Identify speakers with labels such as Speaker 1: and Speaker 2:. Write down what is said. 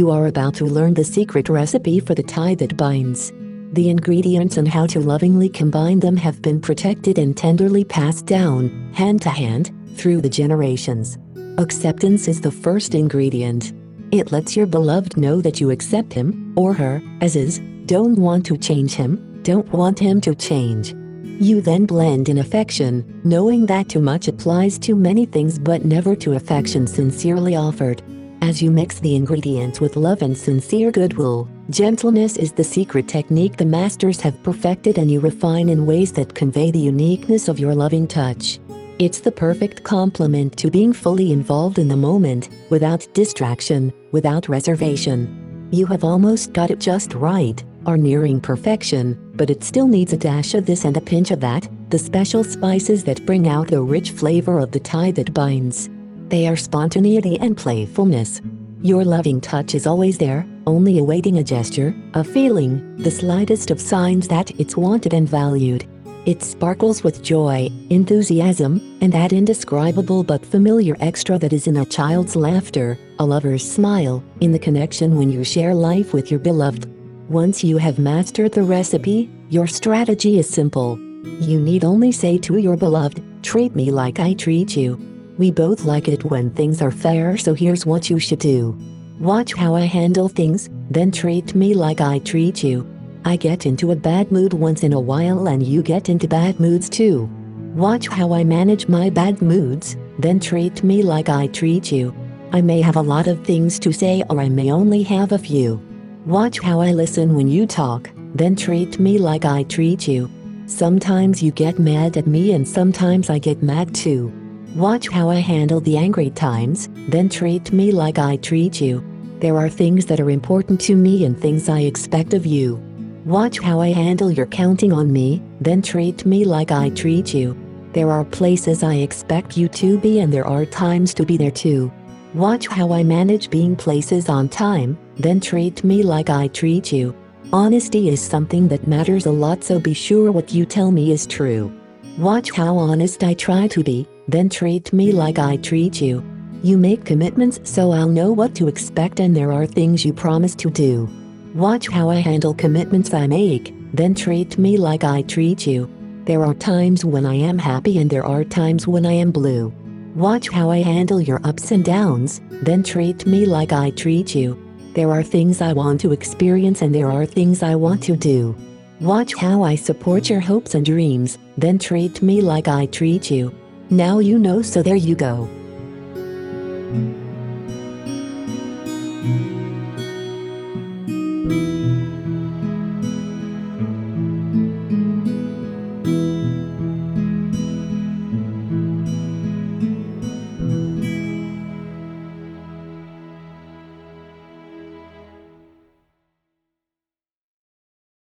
Speaker 1: You are about to learn the secret recipe for the tie that binds. The ingredients and how to lovingly combine them have been protected and tenderly passed down, hand to hand, through the generations. Acceptance is the first ingredient. It lets your beloved know that you accept him, or her, as is, don't want to change him, don't want him to change. You then blend in affection, knowing that too much applies to many things but never to affection sincerely offered. As you mix the ingredients with love and sincere goodwill, gentleness is the secret technique the masters have perfected and you refine in ways that convey the uniqueness of your loving touch. It's the perfect complement to being fully involved in the moment, without distraction, without reservation. You have almost got it just right, are nearing perfection, but it still needs a dash of this and a pinch of that, the special spices that bring out the rich flavor of the tie that binds. They are spontaneity and playfulness. Your loving touch is always there, only awaiting a gesture, a feeling, the slightest of signs that it's wanted and valued. It sparkles with joy, enthusiasm, and that indescribable but familiar extra that is in a child's laughter, a lover's smile, in the connection when you share life with your beloved. Once you have mastered the recipe, your strategy is simple. You need only say to your beloved, treat me like I treat you. We both like it when things are fair so here's what you should do. Watch how I handle things, then treat me like I treat you. I get into a bad mood once in a while and you get into bad moods too. Watch how I manage my bad moods, then treat me like I treat you. I may have a lot of things to say or I may only have a few. Watch how I listen when you talk, then treat me like I treat you. Sometimes you get mad at me and sometimes I get mad too. Watch how I handle the angry times, then treat me like I treat you. There are things that are important to me and things I expect of you. Watch how I handle your counting on me, then treat me like I treat you. There are places I expect you to be and there are times to be there too. Watch how I manage being places on time, then treat me like I treat you. Honesty is something that matters a lot so be sure what you tell me is true. Watch how honest I try to be, then treat me like I treat you. You make commitments so I'll know what to expect and there are things you promise to do. Watch how I handle commitments I make, then treat me like I treat you. There are times when I am happy and there are times when I am blue. Watch how I handle your ups and downs, then treat me like I treat you. There are things I want to experience and there are things I want to do. Watch how I support your hopes and dreams, then treat me like I treat you. Now you know, so there you go.